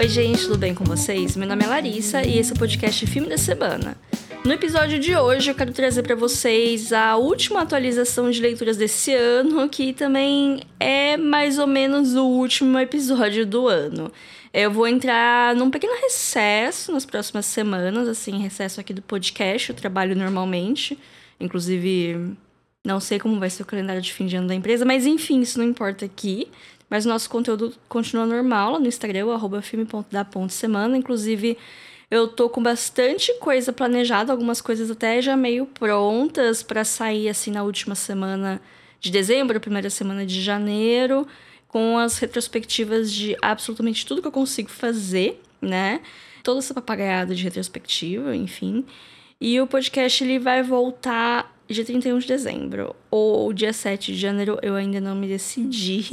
Oi, gente, tudo bem com vocês? Meu nome é Larissa e esse é o podcast Filme da Semana. No episódio de hoje, eu quero trazer para vocês a última atualização de leituras desse ano, que também é mais ou menos o último episódio do ano. Eu vou entrar num pequeno recesso nas próximas semanas, assim, recesso aqui do podcast, eu trabalho normalmente. Inclusive, não sei como vai ser o calendário de fim de ano da empresa, mas enfim, isso não importa aqui. Mas o nosso conteúdo continua normal lá no Instagram, arroba filme.da.semana. Inclusive, eu tô com bastante coisa planejada, algumas coisas até já meio prontas para sair assim na última semana de dezembro, primeira semana de janeiro, com as retrospectivas de absolutamente tudo que eu consigo fazer, né? Toda essa papagaiada de retrospectiva, enfim. E o podcast ele vai voltar dia 31 de dezembro ou dia 7 de janeiro, eu ainda não me decidi.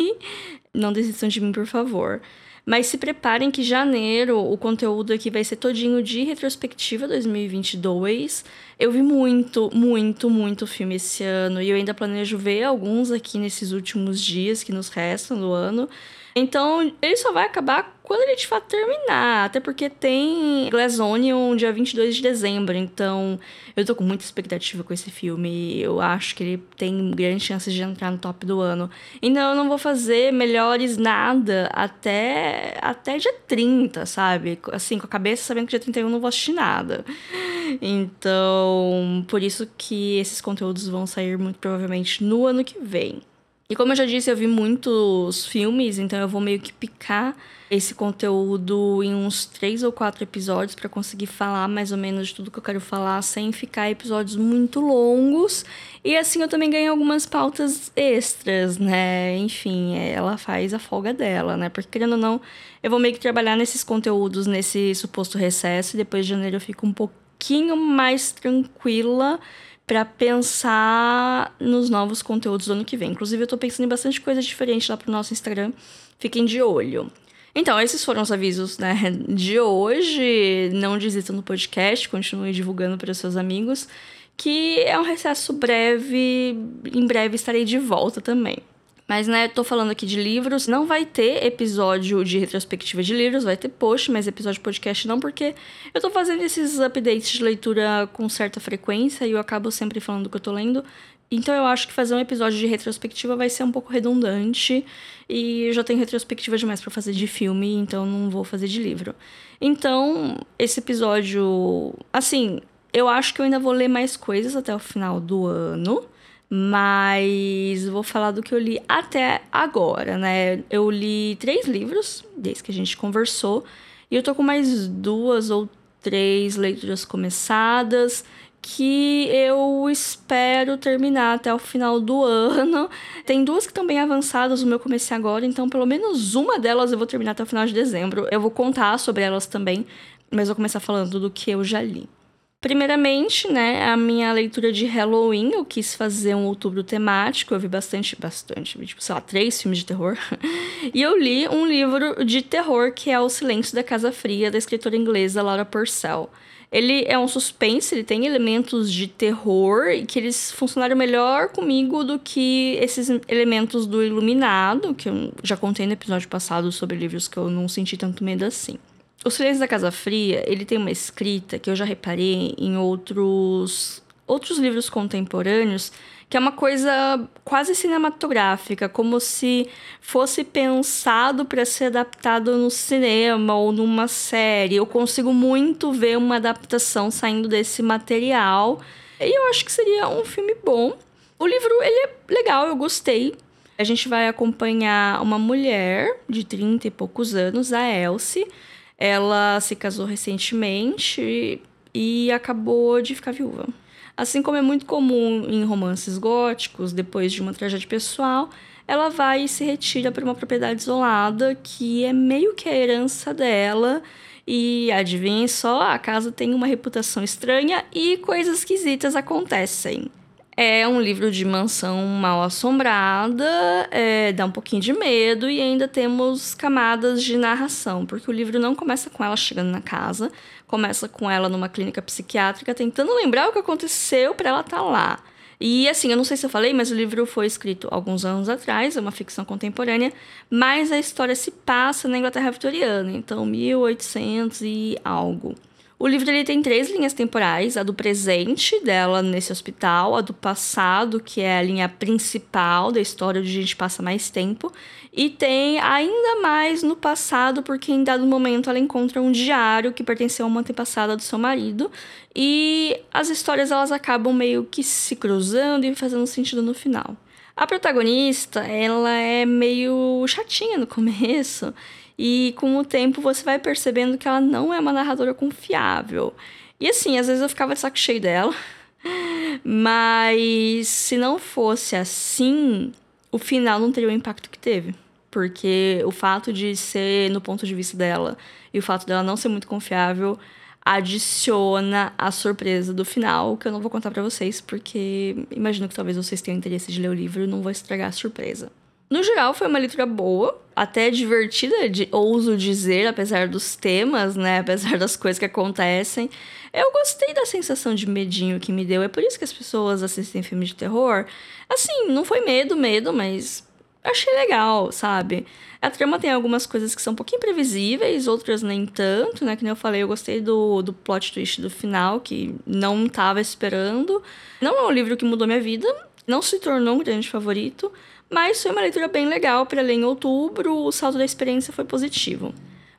Não desistam de mim, por favor. Mas se preparem que janeiro o conteúdo aqui vai ser todinho de retrospectiva 2022. Eu vi muito, muito, muito filme esse ano e eu ainda planejo ver alguns aqui nesses últimos dias que nos restam do ano. Então, ele só vai acabar quando ele de fato terminar. Até porque tem Glass dia 22 de dezembro. Então, eu tô com muita expectativa com esse filme. Eu acho que ele tem grandes chances de entrar no top do ano. Então, eu não vou fazer melhores nada até, até dia 30, sabe? Assim, com a cabeça sabendo que dia 31 eu não vou assistir nada. Então, por isso que esses conteúdos vão sair muito provavelmente no ano que vem. E como eu já disse, eu vi muitos filmes, então eu vou meio que picar esse conteúdo em uns três ou quatro episódios para conseguir falar mais ou menos de tudo que eu quero falar sem ficar episódios muito longos. E assim eu também ganho algumas pautas extras, né? Enfim, ela faz a folga dela, né? Porque querendo ou não, eu vou meio que trabalhar nesses conteúdos nesse suposto recesso e depois de janeiro eu fico um pouquinho mais tranquila para pensar nos novos conteúdos do ano que vem. Inclusive, eu tô pensando em bastante coisa diferente lá pro nosso Instagram. Fiquem de olho. Então, esses foram os avisos né, de hoje. Não desistam do podcast, continue divulgando para seus amigos, que é um recesso breve. Em breve estarei de volta também. Mas, né, tô falando aqui de livros. Não vai ter episódio de retrospectiva de livros, vai ter post, mas episódio de podcast não, porque eu tô fazendo esses updates de leitura com certa frequência e eu acabo sempre falando do que eu tô lendo. Então eu acho que fazer um episódio de retrospectiva vai ser um pouco redundante e eu já tenho retrospectiva demais para fazer de filme, então não vou fazer de livro. Então, esse episódio, assim, eu acho que eu ainda vou ler mais coisas até o final do ano. Mas vou falar do que eu li até agora, né? Eu li três livros desde que a gente conversou. E eu tô com mais duas ou três leituras começadas que eu espero terminar até o final do ano. Tem duas que estão bem avançadas, o meu comecei agora, então pelo menos uma delas eu vou terminar até o final de dezembro. Eu vou contar sobre elas também, mas vou começar falando do que eu já li. Primeiramente, né, a minha leitura de Halloween, eu quis fazer um outubro temático, eu vi bastante, bastante, tipo, sei lá, três filmes de terror. e eu li um livro de terror que é O Silêncio da Casa Fria, da escritora inglesa Laura Purcell. Ele é um suspense, ele tem elementos de terror e que eles funcionaram melhor comigo do que esses elementos do Iluminado, que eu já contei no episódio passado sobre livros que eu não senti tanto medo assim. O Silêncio da Casa Fria, ele tem uma escrita que eu já reparei em outros outros livros contemporâneos, que é uma coisa quase cinematográfica, como se fosse pensado para ser adaptado no cinema ou numa série. Eu consigo muito ver uma adaptação saindo desse material. E eu acho que seria um filme bom. O livro ele é legal, eu gostei. A gente vai acompanhar uma mulher de 30 e poucos anos, a Elsie, ela se casou recentemente e acabou de ficar viúva. Assim como é muito comum em romances góticos, depois de uma tragédia pessoal, ela vai e se retira para uma propriedade isolada que é meio que a herança dela. E adivinhem só, a casa tem uma reputação estranha e coisas esquisitas acontecem. É um livro de mansão mal assombrada, é, dá um pouquinho de medo e ainda temos camadas de narração, porque o livro não começa com ela chegando na casa, começa com ela numa clínica psiquiátrica tentando lembrar o que aconteceu para ela estar tá lá. E assim, eu não sei se eu falei, mas o livro foi escrito alguns anos atrás, é uma ficção contemporânea, mas a história se passa na Inglaterra vitoriana, então 1800 e algo. O livro ele tem três linhas temporais: a do presente dela nesse hospital, a do passado, que é a linha principal da história onde a gente passa mais tempo, e tem ainda mais no passado, porque em dado momento ela encontra um diário que pertenceu a uma antepassada do seu marido, e as histórias elas acabam meio que se cruzando e fazendo sentido no final. A protagonista, ela é meio chatinha no começo e com o tempo você vai percebendo que ela não é uma narradora confiável. E assim, às vezes eu ficava de saco cheio dela. Mas se não fosse assim, o final não teria o impacto que teve. Porque o fato de ser no ponto de vista dela e o fato dela não ser muito confiável adiciona a surpresa do final, que eu não vou contar para vocês, porque imagino que talvez vocês tenham interesse de ler o livro e não vou estragar a surpresa. No geral, foi uma leitura boa, até divertida, de, ouso dizer, apesar dos temas, né? Apesar das coisas que acontecem. Eu gostei da sensação de medinho que me deu. É por isso que as pessoas assistem filme de terror. Assim, não foi medo, medo, mas achei legal, sabe? A trama tem algumas coisas que são um pouquinho previsíveis, outras nem tanto, né? Que nem eu falei, eu gostei do, do plot twist do final, que não estava esperando. Não é um livro que mudou minha vida, não se tornou um grande favorito, mas foi uma leitura bem legal para ler em outubro, o saldo da experiência foi positivo.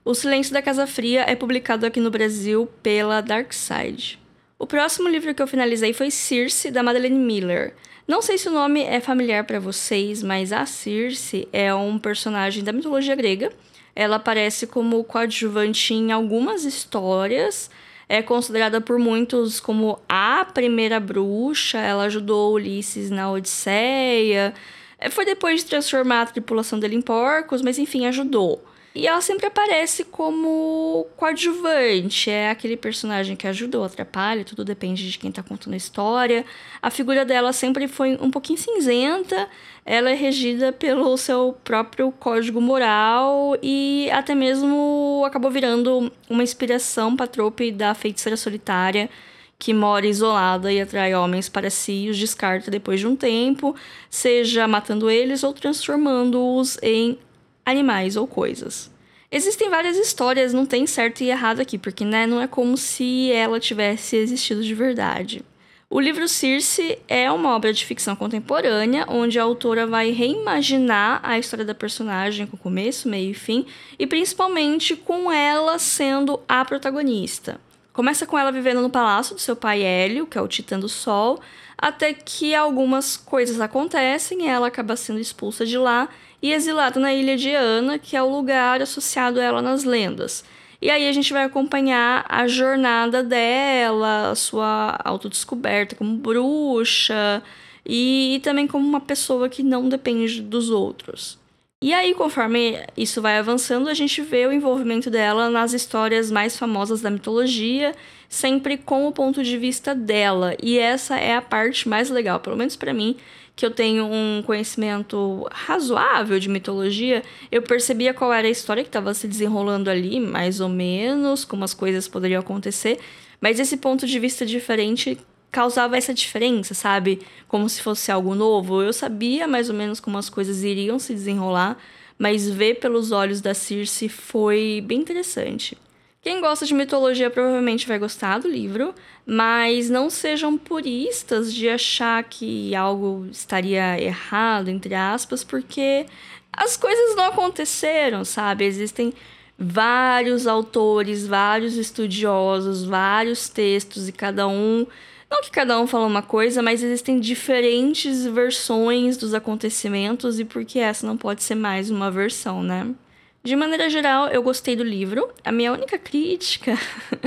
O Silêncio da Casa Fria é publicado aqui no Brasil pela Dark Side. O próximo livro que eu finalizei foi Circe, da Madeleine Miller. Não sei se o nome é familiar para vocês, mas a Circe é um personagem da mitologia grega. Ela aparece como coadjuvante em algumas histórias. É considerada por muitos como a primeira bruxa. Ela ajudou Ulisses na Odisseia. É, foi depois de transformar a tripulação dele em porcos, mas enfim, ajudou. E ela sempre aparece como coadjuvante, é aquele personagem que ajuda ou atrapalha, tudo depende de quem tá contando a história. A figura dela sempre foi um pouquinho cinzenta, ela é regida pelo seu próprio código moral e até mesmo acabou virando uma inspiração para a trope da feiticeira solitária, que mora isolada e atrai homens para si e os descarta depois de um tempo, seja matando eles ou transformando-os em animais ou coisas. Existem várias histórias, não tem certo e errado aqui, porque né, não é como se ela tivesse existido de verdade. O livro Circe é uma obra de ficção contemporânea, onde a autora vai reimaginar a história da personagem com começo, meio e fim, e principalmente com ela sendo a protagonista. Começa com ela vivendo no palácio do seu pai Hélio, que é o Titã do Sol, até que algumas coisas acontecem e ela acaba sendo expulsa de lá e exilada na ilha de Ana, que é o lugar associado a ela nas lendas. E aí a gente vai acompanhar a jornada dela, a sua autodescoberta como bruxa e, e também como uma pessoa que não depende dos outros. E aí, conforme isso vai avançando, a gente vê o envolvimento dela nas histórias mais famosas da mitologia, sempre com o ponto de vista dela. E essa é a parte mais legal, pelo menos para mim, que eu tenho um conhecimento razoável de mitologia, eu percebia qual era a história que estava se desenrolando ali, mais ou menos, como as coisas poderiam acontecer, mas esse ponto de vista diferente causava essa diferença, sabe? Como se fosse algo novo. Eu sabia mais ou menos como as coisas iriam se desenrolar, mas ver pelos olhos da Circe foi bem interessante. Quem gosta de mitologia provavelmente vai gostar do livro, mas não sejam puristas de achar que algo estaria errado, entre aspas, porque as coisas não aconteceram, sabe? Existem vários autores, vários estudiosos, vários textos e cada um não que cada um fala uma coisa, mas existem diferentes versões dos acontecimentos e porque essa não pode ser mais uma versão, né? De maneira geral, eu gostei do livro. A minha única crítica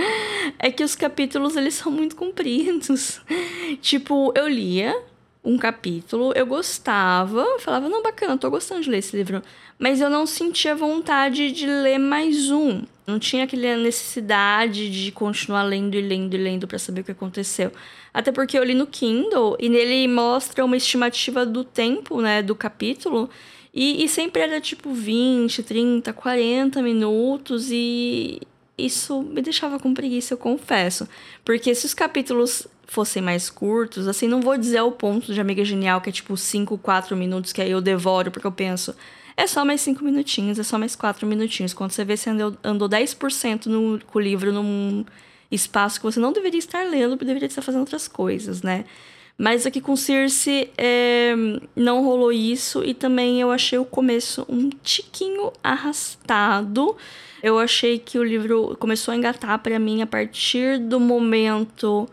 é que os capítulos eles são muito compridos. tipo, eu lia um capítulo, eu gostava, falava, não, bacana, tô gostando de ler esse livro, mas eu não sentia vontade de ler mais um. Não tinha aquela necessidade de continuar lendo e lendo e lendo para saber o que aconteceu. Até porque eu li no Kindle e nele mostra uma estimativa do tempo, né, do capítulo, e, e sempre era tipo 20, 30, 40 minutos e isso me deixava com preguiça, eu confesso. Porque se os capítulos fossem mais curtos, assim, não vou dizer ao ponto de Amiga Genial, que é tipo 5, 4 minutos, que aí eu devoro, porque eu penso, é só mais 5 minutinhos, é só mais 4 minutinhos. Quando você vê, você andou, andou 10% no, com o livro num espaço que você não deveria estar lendo, deveria estar fazendo outras coisas, né? Mas aqui com Circe é, não rolou isso e também eu achei o começo um tiquinho arrastado. Eu achei que o livro começou a engatar para mim a partir do momento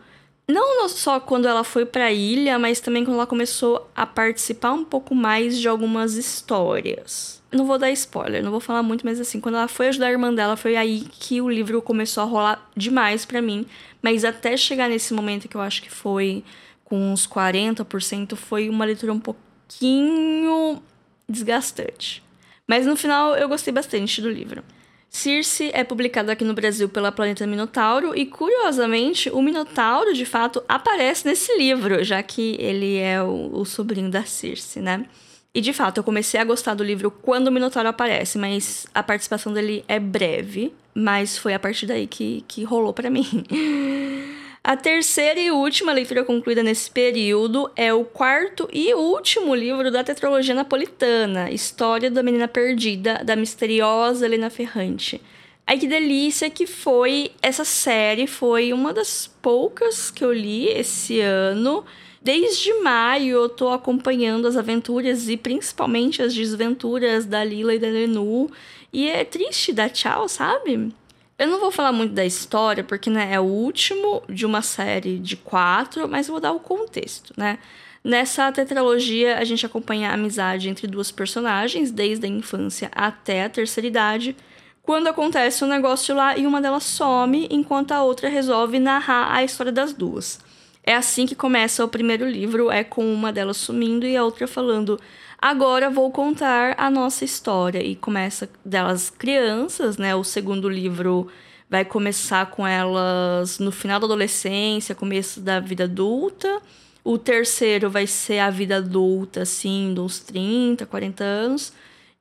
não só quando ela foi para a ilha, mas também quando ela começou a participar um pouco mais de algumas histórias. Não vou dar spoiler, não vou falar muito, mas assim, quando ela foi ajudar a irmã dela, foi aí que o livro começou a rolar demais para mim. Mas até chegar nesse momento que eu acho que foi com uns 40%, foi uma leitura um pouquinho desgastante. Mas no final eu gostei bastante do livro. Circe é publicado aqui no Brasil pela Planeta Minotauro e, curiosamente, o Minotauro de fato aparece nesse livro, já que ele é o, o sobrinho da Circe, né? E de fato, eu comecei a gostar do livro quando o Minotauro aparece, mas a participação dele é breve, mas foi a partir daí que, que rolou para mim. A terceira e última leitura concluída nesse período é o quarto e último livro da tetralogia napolitana, História da Menina Perdida, da misteriosa Helena Ferrante. Ai que delícia que foi essa série, foi uma das poucas que eu li esse ano. Desde maio eu tô acompanhando as aventuras e principalmente as desventuras da Lila e da Lenu. E é triste dar tchau, sabe? Eu não vou falar muito da história, porque né, é o último de uma série de quatro, mas vou dar o contexto, né? Nessa tetralogia, a gente acompanha a amizade entre duas personagens, desde a infância até a terceira idade, quando acontece um negócio lá e uma delas some, enquanto a outra resolve narrar a história das duas. É assim que começa o primeiro livro, é com uma delas sumindo e a outra falando: Agora vou contar a nossa história. E começa delas crianças, né? O segundo livro vai começar com elas no final da adolescência, começo da vida adulta. O terceiro vai ser a vida adulta, assim, dos 30, 40 anos.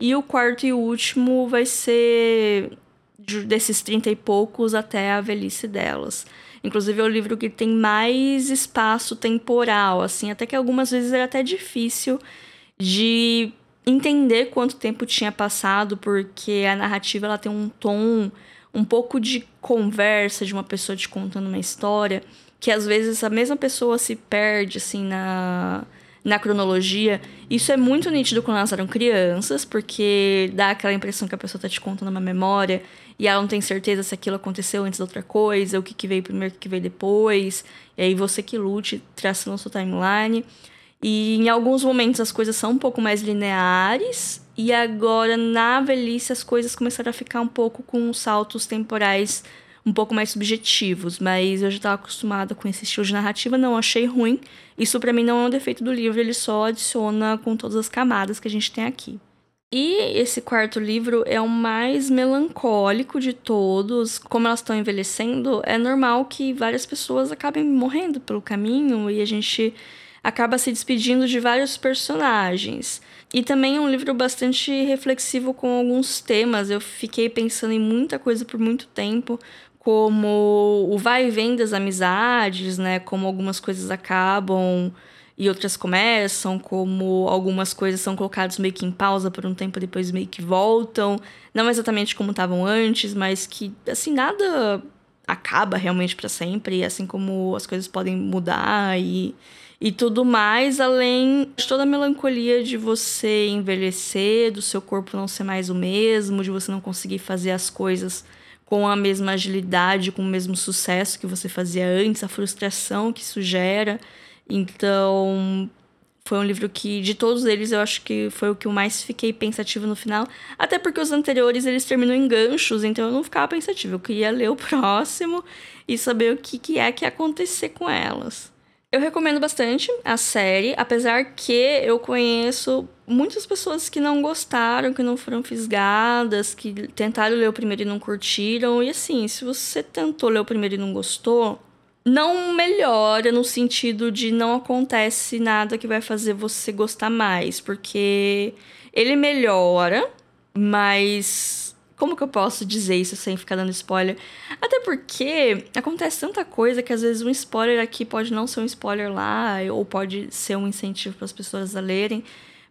E o quarto e último vai ser desses 30 e poucos até a velhice delas. Inclusive é o livro que tem mais espaço temporal, assim, até que algumas vezes era até difícil de entender quanto tempo tinha passado, porque a narrativa ela tem um tom um pouco de conversa de uma pessoa te contando uma história, que às vezes a mesma pessoa se perde assim na na cronologia. Isso é muito nítido quando elas eram crianças, porque dá aquela impressão que a pessoa está te contando uma memória e ela não tem certeza se aquilo aconteceu antes da outra coisa, o que, que veio primeiro, o que, que veio depois. E aí você que lute traçando a sua timeline. E em alguns momentos as coisas são um pouco mais lineares, e agora na velhice as coisas começaram a ficar um pouco com saltos temporais um pouco mais subjetivos, mas eu já estava acostumada com esse estilo de narrativa, não achei ruim. Isso para mim não é um defeito do livro, ele só adiciona com todas as camadas que a gente tem aqui. E esse quarto livro é o mais melancólico de todos. Como elas estão envelhecendo, é normal que várias pessoas acabem morrendo pelo caminho e a gente acaba se despedindo de vários personagens. E também é um livro bastante reflexivo com alguns temas. Eu fiquei pensando em muita coisa por muito tempo, como o vai e vem das amizades, né? Como algumas coisas acabam e outras começam, como algumas coisas são colocadas meio que em pausa por um tempo depois meio que voltam, não exatamente como estavam antes, mas que assim nada acaba realmente para sempre, assim como as coisas podem mudar e e tudo mais, além de toda a melancolia de você envelhecer, do seu corpo não ser mais o mesmo, de você não conseguir fazer as coisas com a mesma agilidade, com o mesmo sucesso que você fazia antes, a frustração que isso gera. Então, foi um livro que, de todos eles, eu acho que foi o que eu mais fiquei pensativo no final. Até porque os anteriores, eles terminam em ganchos, então eu não ficava pensativa. Eu queria ler o próximo e saber o que, que é que ia acontecer com elas. Eu recomendo bastante a série, apesar que eu conheço muitas pessoas que não gostaram, que não foram fisgadas, que tentaram ler o primeiro e não curtiram. E assim, se você tentou ler o primeiro e não gostou, não melhora no sentido de não acontece nada que vai fazer você gostar mais, porque ele melhora, mas como que eu posso dizer isso sem ficar dando spoiler? Até porque acontece tanta coisa que às vezes um spoiler aqui pode não ser um spoiler lá, ou pode ser um incentivo para as pessoas a lerem,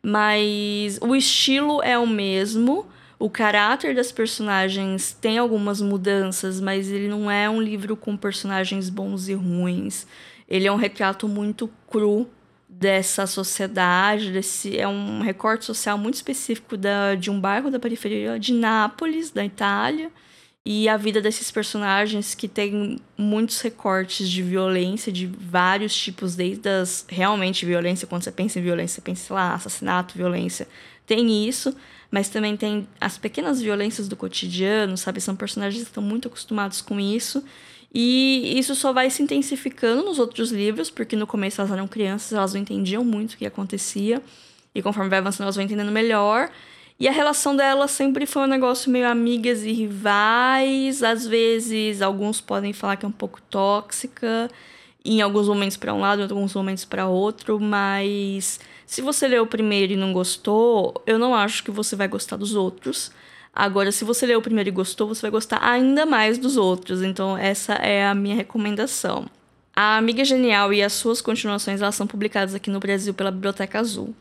mas o estilo é o mesmo. O caráter das personagens tem algumas mudanças, mas ele não é um livro com personagens bons e ruins. Ele é um retrato muito cru dessa sociedade, desse é um recorte social muito específico da, de um bairro da periferia de Nápoles, da Itália, e a vida desses personagens que tem muitos recortes de violência de vários tipos, desde as realmente violência, quando você pensa em violência, você pensa lá, assassinato, violência, tem isso, mas também tem as pequenas violências do cotidiano, sabe? São personagens que estão muito acostumados com isso e isso só vai se intensificando nos outros livros, porque no começo elas eram crianças, elas não entendiam muito o que acontecia. E conforme vai avançando, elas vão entendendo melhor. E a relação delas sempre foi um negócio meio amigas e rivais. Às vezes, alguns podem falar que é um pouco tóxica, em alguns momentos para um lado, em alguns momentos para outro, mas se você leu o primeiro e não gostou, eu não acho que você vai gostar dos outros. Agora, se você leu o primeiro e gostou, você vai gostar ainda mais dos outros. Então, essa é a minha recomendação. A Amiga Genial e as suas continuações elas são publicadas aqui no Brasil pela Biblioteca Azul.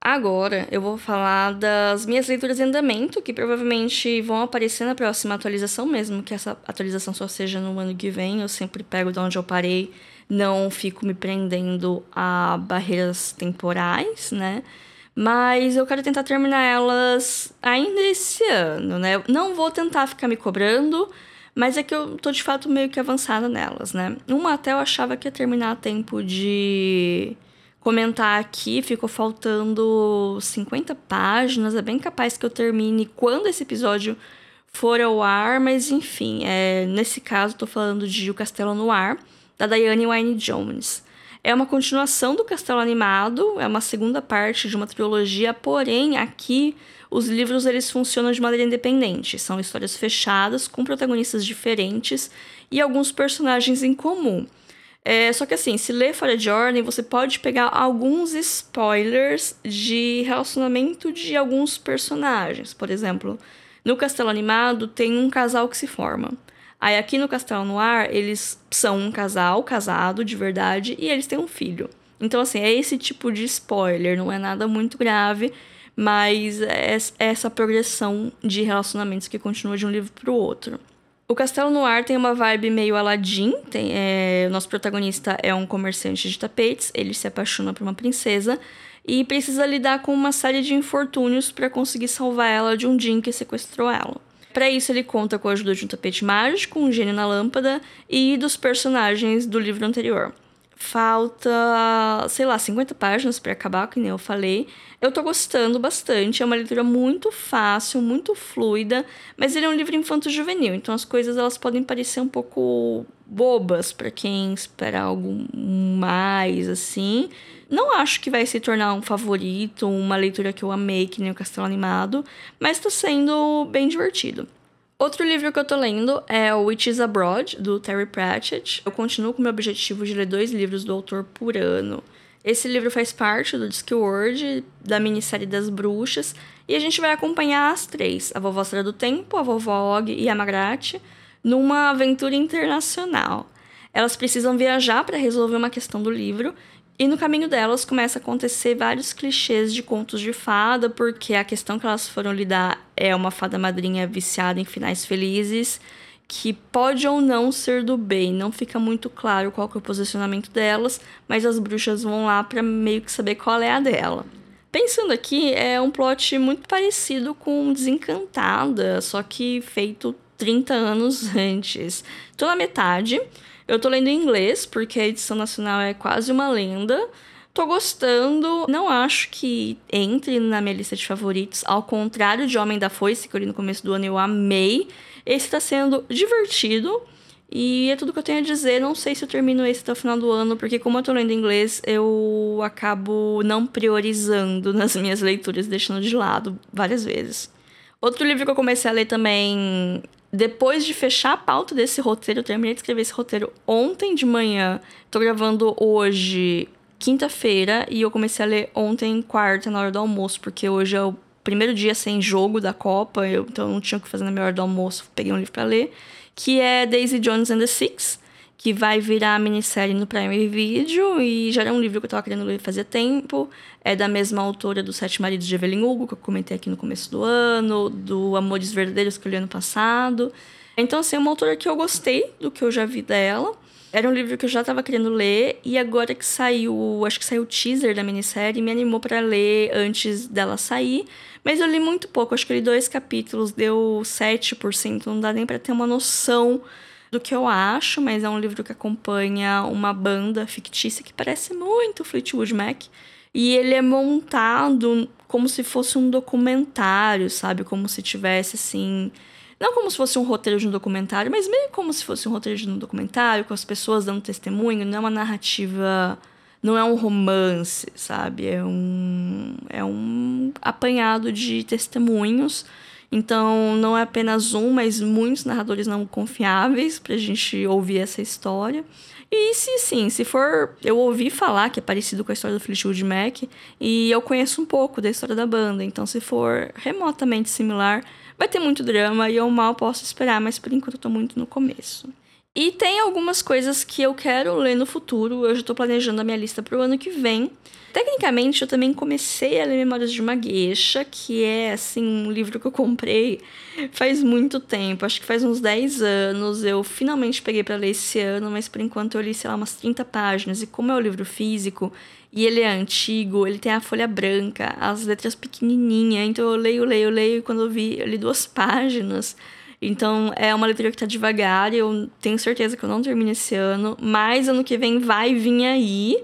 Agora eu vou falar das minhas leituras em andamento, que provavelmente vão aparecer na próxima atualização, mesmo que essa atualização só seja no ano que vem. Eu sempre pego de onde eu parei, não fico me prendendo a barreiras temporais, né? Mas eu quero tentar terminar elas ainda esse ano, né? Não vou tentar ficar me cobrando, mas é que eu tô de fato meio que avançada nelas, né? Uma até eu achava que ia terminar a tempo de comentar aqui, ficou faltando 50 páginas, é bem capaz que eu termine quando esse episódio for ao ar, mas enfim, é, nesse caso tô falando de O Castelo no Ar, da Diane Wynne Jones. É uma continuação do Castelo Animado, é uma segunda parte de uma trilogia, porém aqui os livros eles funcionam de maneira independente. São histórias fechadas com protagonistas diferentes e alguns personagens em comum. É, só que assim, se ler fora de ordem, você pode pegar alguns spoilers de relacionamento de alguns personagens. Por exemplo, no Castelo Animado tem um casal que se forma. Aí aqui no Castelo Noir, eles são um casal casado de verdade e eles têm um filho. Então, assim, é esse tipo de spoiler, não é nada muito grave, mas é essa progressão de relacionamentos que continua de um livro para o outro. O Castelo Noir tem uma vibe meio Aladdin. Tem, é, o nosso protagonista é um comerciante de tapetes, ele se apaixona por uma princesa e precisa lidar com uma série de infortúnios para conseguir salvar ela de um Jin que sequestrou ela. Para isso, ele conta com a ajuda de um tapete mágico, um gênio na lâmpada e dos personagens do livro anterior. Falta, sei lá, 50 páginas para acabar, que nem eu falei. Eu tô gostando bastante, é uma leitura muito fácil, muito fluida, mas ele é um livro infanto-juvenil, então as coisas elas podem parecer um pouco bobas para quem espera algo mais assim. Não acho que vai se tornar um favorito, uma leitura que eu amei, que nem o Castelo Animado, mas está sendo bem divertido. Outro livro que eu tô lendo é o Witches Abroad, do Terry Pratchett. Eu continuo com o meu objetivo de ler dois livros do autor por ano. Esse livro faz parte do Discworld, da minissérie das bruxas, e a gente vai acompanhar as três, a Vovó Sra do Tempo, a Vovó Og e a Magrate, numa aventura internacional. Elas precisam viajar para resolver uma questão do livro e no caminho delas começa a acontecer vários clichês de contos de fada, porque a questão que elas foram lidar é uma fada madrinha viciada em finais felizes, que pode ou não ser do bem. Não fica muito claro qual é o posicionamento delas, mas as bruxas vão lá para meio que saber qual é a dela. Pensando aqui, é um plot muito parecido com Desencantada, só que feito 30 anos antes. Tô na metade. Eu tô lendo em inglês, porque a edição nacional é quase uma lenda. Tô gostando. Não acho que entre na minha lista de favoritos. Ao contrário de Homem da Foice, que eu li no começo do ano eu amei. Esse tá sendo divertido. E é tudo que eu tenho a dizer. Não sei se eu termino esse até o final do ano, porque como eu tô lendo inglês, eu acabo não priorizando nas minhas leituras, deixando de lado várias vezes. Outro livro que eu comecei a ler também depois de fechar a pauta desse roteiro, eu terminei de escrever esse roteiro ontem de manhã. Tô gravando hoje, quinta-feira, e eu comecei a ler ontem, quarta, na hora do almoço, porque hoje é o primeiro dia sem jogo da Copa, eu, então eu não tinha o que fazer na minha hora do almoço, peguei um livro para ler, que é Daisy Jones and the Six, que vai virar minissérie no Prime Video e já era um livro que eu estava querendo ler fazia tempo. É da mesma autora do Sete Maridos de Evelyn Hugo, que eu comentei aqui no começo do ano, do Amores Verdadeiros que eu li ano passado. Então, assim, é uma autora que eu gostei do que eu já vi dela. Era um livro que eu já estava querendo ler e agora que saiu, acho que saiu o teaser da minissérie, me animou para ler antes dela sair. Mas eu li muito pouco, acho que eu li dois capítulos, deu 7%, não dá nem para ter uma noção do que eu acho, mas é um livro que acompanha uma banda fictícia que parece muito Fleetwood Mac. E ele é montado como se fosse um documentário, sabe? Como se tivesse assim não como se fosse um roteiro de um documentário, mas meio como se fosse um roteiro de um documentário, com as pessoas dando testemunho, não é uma narrativa. Não é um romance, sabe? É um, é um apanhado de testemunhos. Então, não é apenas um, mas muitos narradores não confiáveis pra gente ouvir essa história. E se sim, se for. Eu ouvi falar que é parecido com a história do Fleetwood Mac, e eu conheço um pouco da história da banda, então se for remotamente similar, vai ter muito drama e eu mal posso esperar, mas por enquanto eu tô muito no começo. E tem algumas coisas que eu quero ler no futuro, eu já tô planejando a minha lista pro ano que vem. Tecnicamente, eu também comecei a ler Memórias de uma Gueixa, que é, assim, um livro que eu comprei faz muito tempo. Acho que faz uns 10 anos. Eu finalmente peguei para ler esse ano, mas por enquanto eu li, sei lá, umas 30 páginas. E como é um livro físico e ele é antigo, ele tem a folha branca, as letras pequenininhas. Então eu leio, leio, leio. E quando eu vi, eu li duas páginas. Então é uma leitura que tá devagar. Eu tenho certeza que eu não termino esse ano, mas ano que vem vai vir aí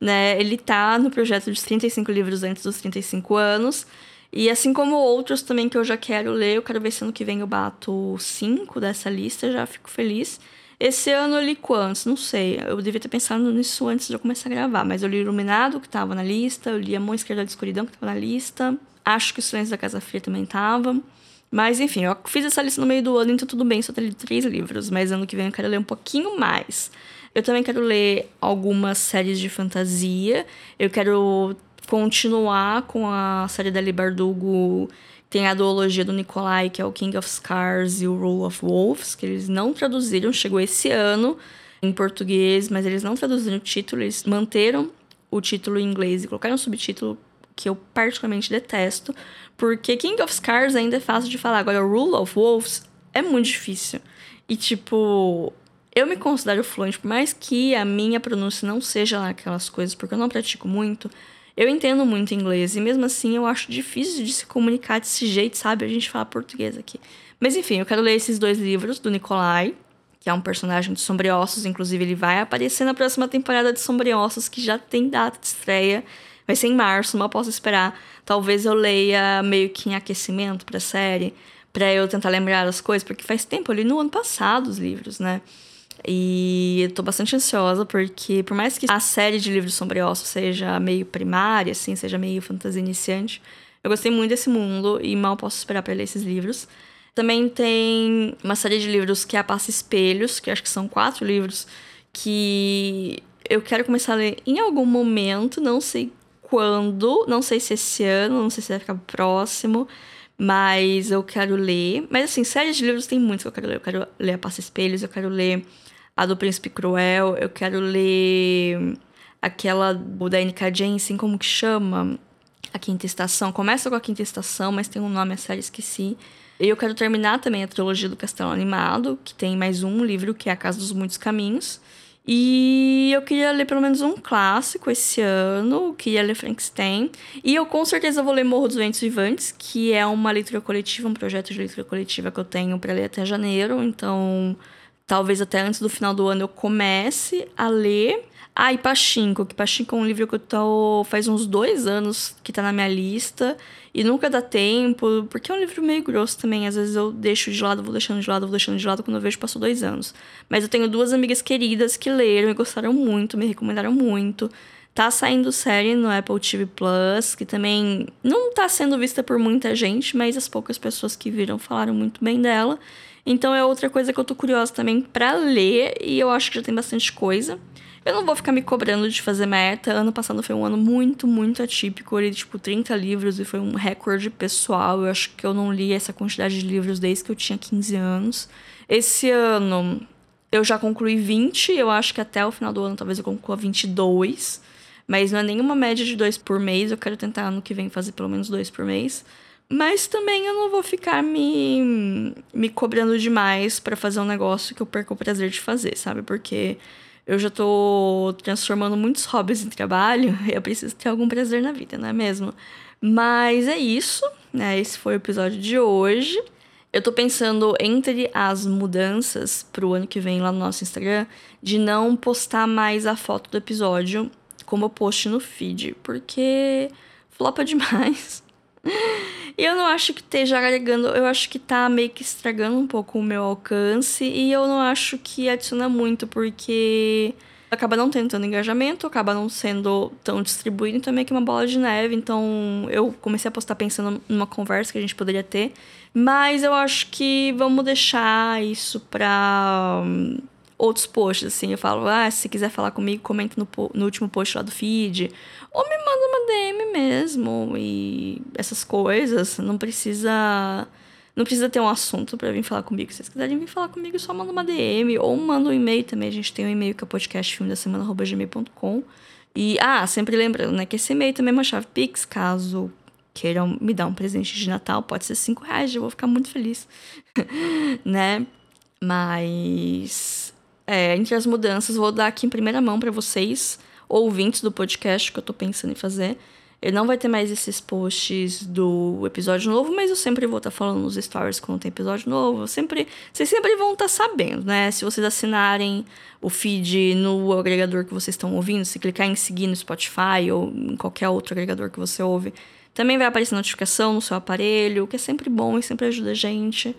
né? Ele tá no projeto dos 35 livros antes dos 35 anos. E assim como outros também que eu já quero ler, eu quero ver se ano que vem eu bato cinco dessa lista, já fico feliz. Esse ano eu li quantos? Não sei. Eu devia ter pensado nisso antes de eu começar a gravar. Mas eu li Iluminado, que estava na lista. Eu li A Mão Esquerda da Escuridão, que estava na lista. Acho que o Silêncio da Casa Fria também estava. Mas enfim, eu fiz essa lista no meio do ano, então tudo bem, só lido três livros. Mas ano que vem eu quero ler um pouquinho mais. Eu também quero ler algumas séries de fantasia. Eu quero continuar com a série da Libardugo. Tem a duologia do Nikolai, que é o King of Scars e o Rule of Wolves, que eles não traduziram, chegou esse ano em português, mas eles não traduziram o título, eles manteram o título em inglês e colocaram um subtítulo que eu particularmente detesto, porque King of Scars ainda é fácil de falar, agora Rule of Wolves é muito difícil. E tipo, eu me considero fluente, por mais que a minha pronúncia não seja lá aquelas coisas, porque eu não pratico muito, eu entendo muito inglês e mesmo assim eu acho difícil de se comunicar desse jeito, sabe? A gente fala português aqui. Mas enfim, eu quero ler esses dois livros do Nikolai, que é um personagem de Sombriossos, inclusive ele vai aparecer na próxima temporada de Sombriossos, que já tem data de estreia. Vai ser em março, mal posso esperar. Talvez eu leia meio que em aquecimento pra série, pra eu tentar lembrar as coisas, porque faz tempo, eu li no ano passado os livros, né? E eu tô bastante ansiosa porque, por mais que a série de livros sombriossos seja meio primária, assim, seja meio fantasia iniciante, eu gostei muito desse mundo e mal posso esperar para ler esses livros. Também tem uma série de livros que é a Passa Espelhos, que acho que são quatro livros, que eu quero começar a ler em algum momento, não sei quando, não sei se esse ano, não sei se vai ficar próximo, mas eu quero ler. Mas assim, séries de livros tem muitos que eu quero ler. Eu quero ler A Passa Espelhos, eu quero ler a do Príncipe Cruel, eu quero ler aquela da N.K. Jensen, como que chama? A Quinta Estação. Começa com a Quinta Estação, mas tem um nome, a série esqueci. E eu quero terminar também a trilogia do Castelo Animado, que tem mais um livro, que é A Casa dos Muitos Caminhos. E eu queria ler pelo menos um clássico esse ano, queria ler Frankenstein. E eu com certeza vou ler Morro dos Ventos Vivantes, que é uma leitura coletiva, um projeto de leitura coletiva que eu tenho para ler até janeiro. Então, talvez até antes do final do ano eu comece a ler. Ah, e Pachinko, que Pachinko é um livro que eu tô faz uns dois anos que tá na minha lista e nunca dá tempo, porque é um livro meio grosso também. Às vezes eu deixo de lado, vou deixando de lado, vou deixando de lado, quando eu vejo passou dois anos. Mas eu tenho duas amigas queridas que leram e gostaram muito, me recomendaram muito. Tá saindo série no Apple TV Plus, que também não tá sendo vista por muita gente, mas as poucas pessoas que viram falaram muito bem dela. Então é outra coisa que eu tô curiosa também para ler e eu acho que já tem bastante coisa. Eu não vou ficar me cobrando de fazer meta. Ano passado foi um ano muito, muito atípico. Eu li, tipo, 30 livros e foi um recorde pessoal. Eu acho que eu não li essa quantidade de livros desde que eu tinha 15 anos. Esse ano eu já concluí 20. Eu acho que até o final do ano talvez eu conclua 22. Mas não é nenhuma média de dois por mês. Eu quero tentar ano que vem fazer pelo menos dois por mês. Mas também eu não vou ficar me, me cobrando demais para fazer um negócio que eu perco o prazer de fazer, sabe? Porque eu já tô transformando muitos hobbies em trabalho e eu preciso ter algum prazer na vida, não é mesmo? Mas é isso, né? Esse foi o episódio de hoje. Eu tô pensando entre as mudanças pro ano que vem lá no nosso Instagram de não postar mais a foto do episódio como post no feed, porque flopa demais. E eu não acho que esteja agregando, eu acho que tá meio que estragando um pouco o meu alcance e eu não acho que adiciona muito, porque acaba não tendo tanto engajamento, acaba não sendo tão distribuído, então é meio que uma bola de neve. Então eu comecei a postar pensando numa conversa que a gente poderia ter, mas eu acho que vamos deixar isso pra outros posts, assim. Eu falo, ah, se quiser falar comigo, comenta no, no último post lá do feed. Ou me manda uma DM mesmo. E essas coisas. Não precisa. Não precisa ter um assunto para vir falar comigo. Se vocês quiserem vir falar comigo, só manda uma DM. Ou manda um e-mail também. A gente tem um e-mail que é podcastfilmedasemana.gmail.com. E, ah, sempre lembrando, né, que esse e-mail também é uma chave Pix, caso queiram me dar um presente de Natal, pode ser 5 reais, eu vou ficar muito feliz, né? Mas é, entre as mudanças, vou dar aqui em primeira mão para vocês, ouvintes do podcast que eu tô pensando em fazer. Ele não vai ter mais esses posts do episódio novo, mas eu sempre vou estar tá falando nos stories quando tem episódio novo. Sempre, vocês sempre vão estar tá sabendo, né? Se vocês assinarem o feed no agregador que vocês estão ouvindo, se clicar em seguir no Spotify ou em qualquer outro agregador que você ouve, também vai aparecer notificação no seu aparelho, o que é sempre bom e sempre ajuda a gente.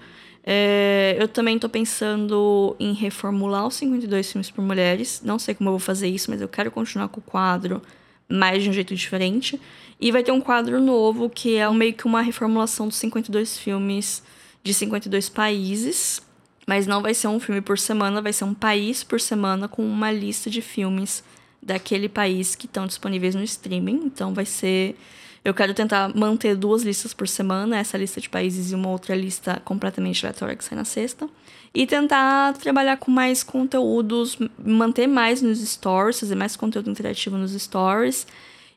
É, eu também tô pensando em reformular os 52 filmes por mulheres. Não sei como eu vou fazer isso, mas eu quero continuar com o quadro, mas de um jeito diferente. E vai ter um quadro novo que é meio que uma reformulação dos 52 filmes de 52 países. Mas não vai ser um filme por semana, vai ser um país por semana com uma lista de filmes daquele país que estão disponíveis no streaming. Então vai ser eu quero tentar manter duas listas por semana, essa lista de países e uma outra lista completamente aleatória que sai na sexta. E tentar trabalhar com mais conteúdos, manter mais nos stories, fazer mais conteúdo interativo nos stories.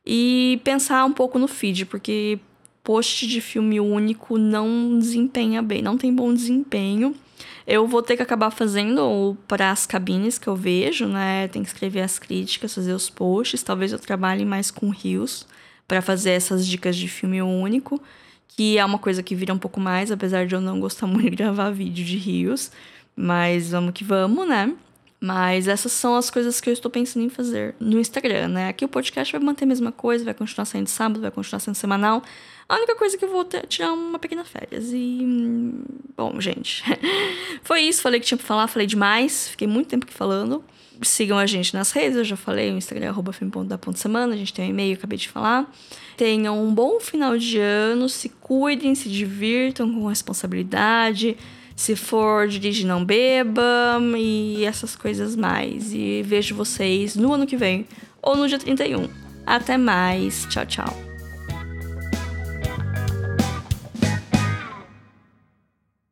E pensar um pouco no feed, porque post de filme único não desempenha bem, não tem bom desempenho. Eu vou ter que acabar fazendo para as cabines que eu vejo, né? Tem que escrever as críticas, fazer os posts. Talvez eu trabalhe mais com rios para fazer essas dicas de filme único, que é uma coisa que vira um pouco mais, apesar de eu não gostar muito de gravar vídeo de rios. Mas vamos que vamos, né? Mas essas são as coisas que eu estou pensando em fazer no Instagram, né? Aqui o podcast vai manter a mesma coisa, vai continuar saindo sábado, vai continuar sendo semanal. A única coisa que eu vou ter, tirar uma pequena férias. E. Bom, gente. Foi isso. Falei que tinha pra falar, falei demais. Fiquei muito tempo aqui falando. Sigam a gente nas redes, eu já falei, o Instagram é arroba semana, a gente tem um e-mail, acabei de falar. Tenham um bom final de ano, se cuidem, se divirtam com responsabilidade. Se for dirigir, não beba e essas coisas mais. E vejo vocês no ano que vem ou no dia 31. Até mais. Tchau, tchau.